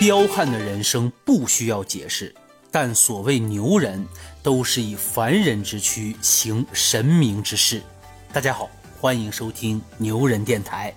彪悍的人生不需要解释，但所谓牛人，都是以凡人之躯行神明之事。大家好，欢迎收听牛人电台。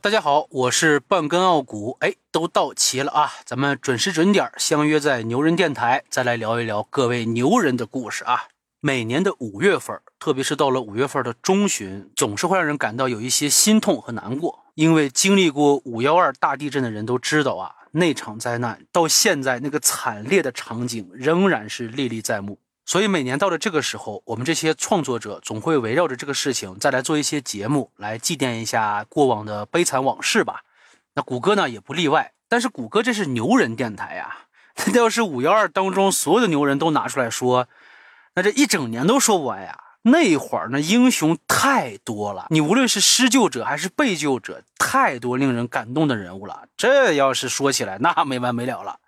大家好，我是半根傲骨，哎，都到齐了啊！咱们准时准点相约在牛人电台，再来聊一聊各位牛人的故事啊。每年的五月份，特别是到了五月份的中旬，总是会让人感到有一些心痛和难过。因为经历过五幺二大地震的人都知道啊，那场灾难到现在那个惨烈的场景仍然是历历在目。所以每年到了这个时候，我们这些创作者总会围绕着这个事情再来做一些节目，来祭奠一下过往的悲惨往事吧。那谷歌呢也不例外。但是谷歌这是牛人电台呀，那要是五幺二当中所有的牛人都拿出来说。那这一整年都说不完呀！那会儿那英雄太多了，你无论是施救者还是被救者，太多令人感动的人物了。这要是说起来，那没完没了了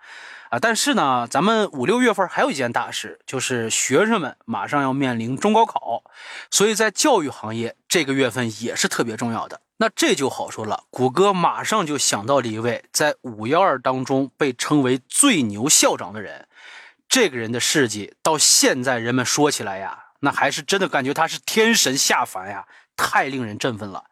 啊！但是呢，咱们五六月份还有一件大事，就是学生们马上要面临中高考，所以在教育行业这个月份也是特别重要的。那这就好说了，谷歌马上就想到了一位在五幺二当中被称为最牛校长的人。这个人的事迹到现在人们说起来呀，那还是真的感觉他是天神下凡呀，太令人振奋了。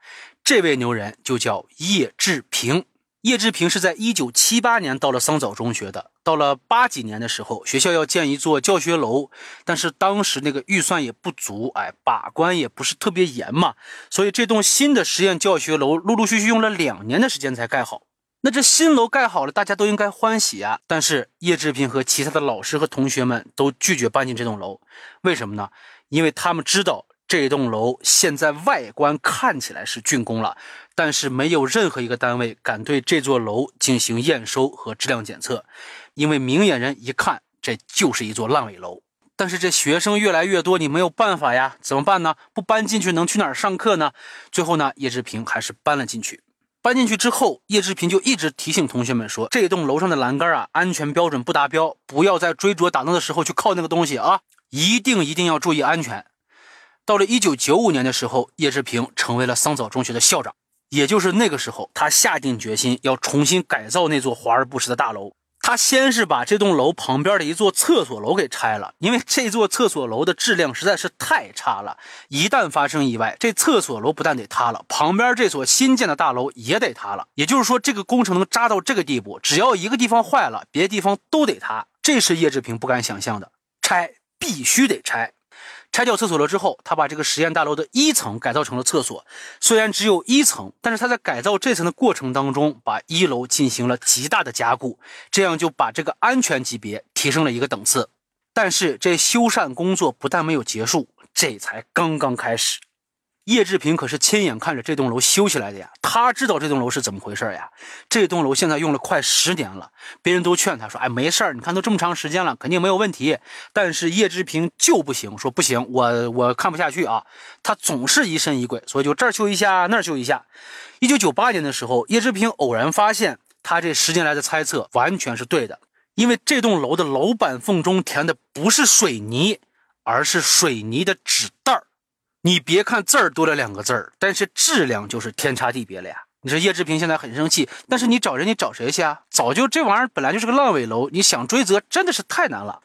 这位牛人就叫叶志平。叶志平是在一九七八年到了桑枣中学的。到了八几年的时候，学校要建一座教学楼，但是当时那个预算也不足，哎，把关也不是特别严嘛，所以这栋新的实验教学楼陆陆续续用了两年的时间才盖好。那这新楼盖好了，大家都应该欢喜啊！但是叶志平和其他的老师和同学们都拒绝搬进这栋楼，为什么呢？因为他们知道这栋楼现在外观看起来是竣工了，但是没有任何一个单位敢对这座楼进行验收和质量检测，因为明眼人一看这就是一座烂尾楼。但是这学生越来越多，你没有办法呀，怎么办呢？不搬进去能去哪儿上课呢？最后呢，叶志平还是搬了进去。搬进去之后，叶志平就一直提醒同学们说：“这栋楼上的栏杆啊，安全标准不达标，不要在追逐打灯的时候去靠那个东西啊，一定一定要注意安全。”到了一九九五年的时候，叶志平成为了桑枣中学的校长，也就是那个时候，他下定决心要重新改造那座华而不实的大楼。他先是把这栋楼旁边的一座厕所楼给拆了，因为这座厕所楼的质量实在是太差了，一旦发生意外，这厕所楼不但得塌了，旁边这所新建的大楼也得塌了。也就是说，这个工程能扎到这个地步，只要一个地方坏了，别的地方都得塌。这是叶志平不敢想象的，拆必须得拆。拆掉厕所了之后，他把这个实验大楼的一层改造成了厕所。虽然只有一层，但是他在改造这层的过程当中，把一楼进行了极大的加固，这样就把这个安全级别提升了一个等次。但是这修缮工作不但没有结束，这才刚刚开始。叶志平可是亲眼看着这栋楼修起来的呀，他知道这栋楼是怎么回事呀。这栋楼现在用了快十年了，别人都劝他说：“哎，没事儿，你看都这么长时间了，肯定没有问题。”但是叶志平就不行，说不行，我我看不下去啊。他总是疑神疑鬼，所以就这儿修一下，那儿修一下。一九九八年的时候，叶志平偶然发现，他这十年来的猜测完全是对的，因为这栋楼的楼板缝中填的不是水泥，而是水泥的纸袋儿。你别看字儿多了两个字儿，但是质量就是天差地别了呀！你说叶志平现在很生气，但是你找人，你找谁去啊？早就这玩意儿本来就是个烂尾楼，你想追责真的是太难了。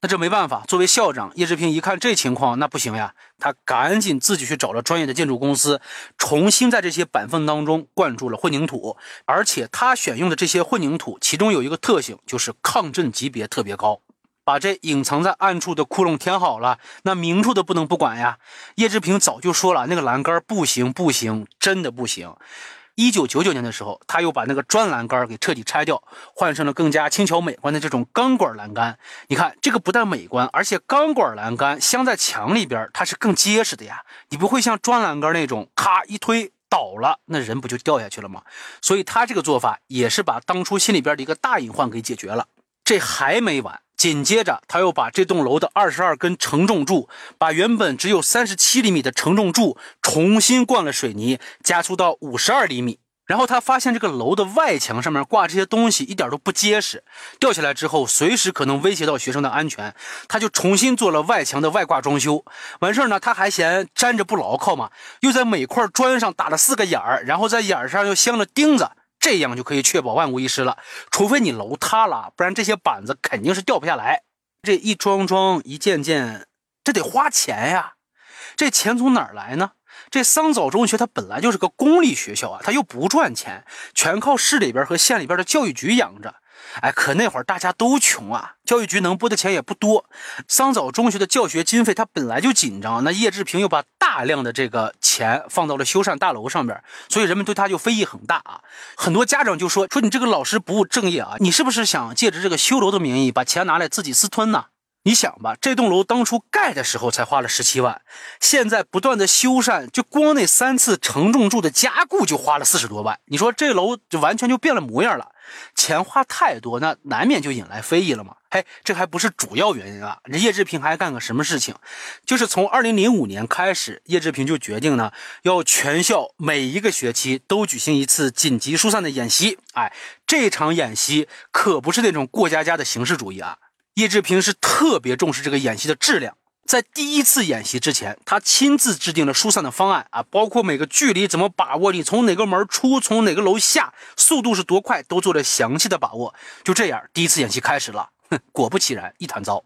那这没办法，作为校长，叶志平一看这情况，那不行呀，他赶紧自己去找了专业的建筑公司，重新在这些板缝当中灌注了混凝土，而且他选用的这些混凝土，其中有一个特性就是抗震级别特别高。把这隐藏在暗处的窟窿填好了，那明处的不能不管呀。叶志平早就说了，那个栏杆不行，不行，真的不行。一九九九年的时候，他又把那个砖栏杆给彻底拆掉，换上了更加轻巧美观的这种钢管栏杆。你看，这个不但美观，而且钢管栏杆镶在墙里边，它是更结实的呀。你不会像砖栏杆那种，咔一推倒了，那人不就掉下去了吗？所以他这个做法也是把当初心里边的一个大隐患给解决了。这还没完。紧接着，他又把这栋楼的二十二根承重柱，把原本只有三十七厘米的承重柱重新灌了水泥，加粗到五十二厘米。然后他发现这个楼的外墙上面挂这些东西一点都不结实，掉下来之后随时可能威胁到学生的安全。他就重新做了外墙的外挂装修。完事儿呢，他还嫌粘着不牢靠嘛，又在每块砖上打了四个眼儿，然后在眼儿上又镶了钉子。这样就可以确保万无一失了。除非你楼塌了，不然这些板子肯定是掉不下来。这一桩桩、一件件，这得花钱呀。这钱从哪儿来呢？这桑枣中学它本来就是个公立学校啊，它又不赚钱，全靠市里边和县里边的教育局养着。哎，可那会儿大家都穷啊，教育局能拨的钱也不多。桑枣中学的教学经费它本来就紧张，那叶志平又把大量的这个钱放到了修缮大楼上边，所以人们对他就非议很大啊。很多家长就说说你这个老师不务正业啊，你是不是想借着这个修楼的名义把钱拿来自己私吞呢？你想吧，这栋楼当初盖的时候才花了十七万，现在不断的修缮，就光那三次承重柱的加固就花了四十多万。你说这楼就完全就变了模样了，钱花太多，那难免就引来非议了嘛。嘿，这还不是主要原因啊！这叶志平还干个什么事情？就是从二零零五年开始，叶志平就决定呢，要全校每一个学期都举行一次紧急疏散的演习。哎，这场演习可不是那种过家家的形式主义啊。叶志平是特别重视这个演习的质量，在第一次演习之前，他亲自制定了疏散的方案啊，包括每个距离怎么把握，你从哪个门出，从哪个楼下，速度是多快，都做了详细的把握。就这样，第一次演习开始了，哼，果不其然，一团糟。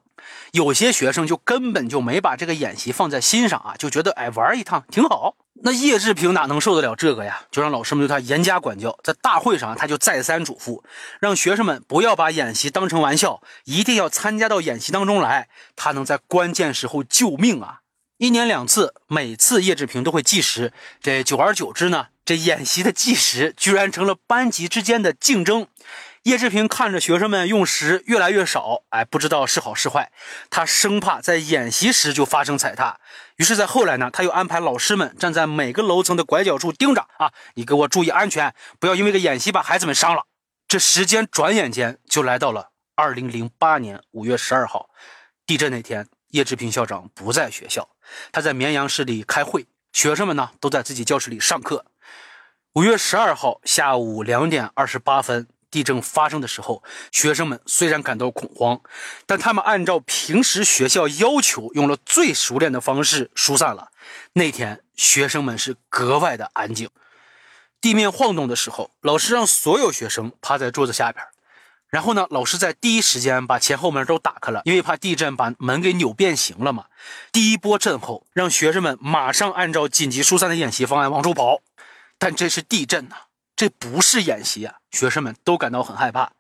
有些学生就根本就没把这个演习放在心上啊，就觉得哎玩一趟挺好。那叶志平哪能受得了这个呀？就让老师们对他严加管教。在大会上，他就再三嘱咐，让学生们不要把演习当成玩笑，一定要参加到演习当中来。他能在关键时候救命啊！一年两次，每次叶志平都会计时。这久而久之呢，这演习的计时居然成了班级之间的竞争。叶志平看着学生们用时越来越少，哎，不知道是好是坏。他生怕在演习时就发生踩踏，于是，在后来呢，他又安排老师们站在每个楼层的拐角处盯着啊，你给我注意安全，不要因为个演习把孩子们伤了。这时间转眼间就来到了二零零八年五月十二号，地震那天，叶志平校长不在学校，他在绵阳市里开会，学生们呢都在自己教室里上课。五月十二号下午两点二十八分。地震发生的时候，学生们虽然感到恐慌，但他们按照平时学校要求，用了最熟练的方式疏散了。那天，学生们是格外的安静。地面晃动的时候，老师让所有学生趴在桌子下边，然后呢，老师在第一时间把前后门都打开了，因为怕地震把门给扭变形了嘛。第一波震后，让学生们马上按照紧急疏散的演习方案往出跑，但这是地震呐。这不是演习啊！学生们都感到很害怕，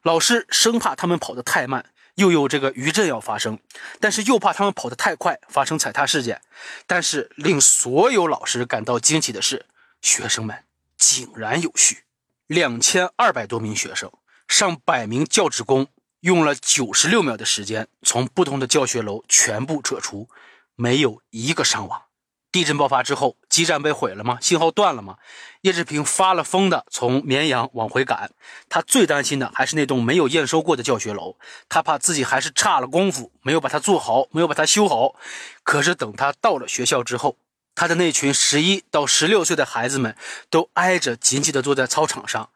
老师生怕他们跑得太慢，又有这个余震要发生，但是又怕他们跑得太快发生踩踏事件。但是令所有老师感到惊奇的是，学生们井然有序。两千二百多名学生，上百名教职工，用了九十六秒的时间，从不同的教学楼全部撤出，没有一个伤亡。地震爆发之后，基站被毁了吗？信号断了吗？叶志平发了疯的从绵阳往回赶，他最担心的还是那栋没有验收过的教学楼，他怕自己还是差了功夫，没有把它做好，没有把它修好。可是等他到了学校之后，他的那群十一到十六岁的孩子们都挨着紧紧地坐在操场上，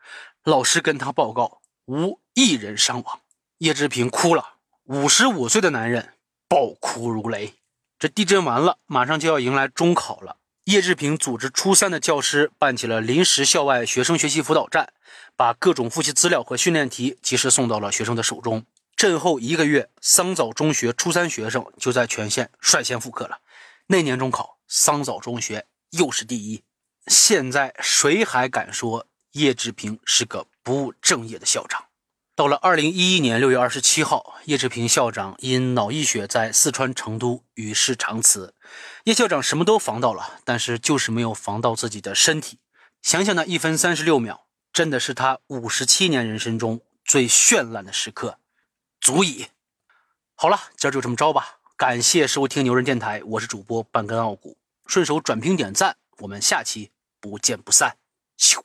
老师跟他报告无一人伤亡。叶志平哭了，五十五岁的男人暴哭如雷。这地震完了，马上就要迎来中考了。叶志平组织初三的教师办起了临时校外学生学习辅导站，把各种复习资料和训练题及时送到了学生的手中。震后一个月，桑枣中学初三学生就在全县率先复课了。那年中考，桑枣中学又是第一。现在谁还敢说叶志平是个不务正业的校长？到了二零一一年六月二十七号，叶志平校长因脑溢血在四川成都与世长辞。叶校长什么都防到了，但是就是没有防到自己的身体。想想那一分三十六秒，真的是他五十七年人生中最绚烂的时刻，足矣。好了，今儿就这么着吧。感谢收听牛人电台，我是主播半根傲骨，顺手转评点赞，我们下期不见不散。咻。